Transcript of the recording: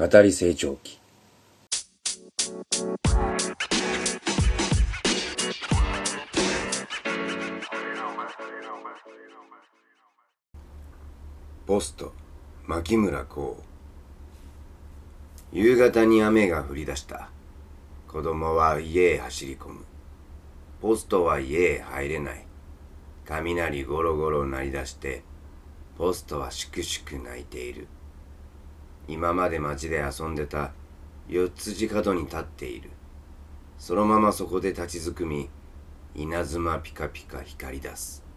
語り成長期ポスト牧村光夕方に雨が降り出した。子供は家へ走り込む。ポストは家へ入れない。雷ゴロゴロ鳴り出してポストはしくしく泣いている。今まで街で遊んでた四つ字角に立っている。そのままそこで立ちずくみ稲妻ピカピカ光り出す。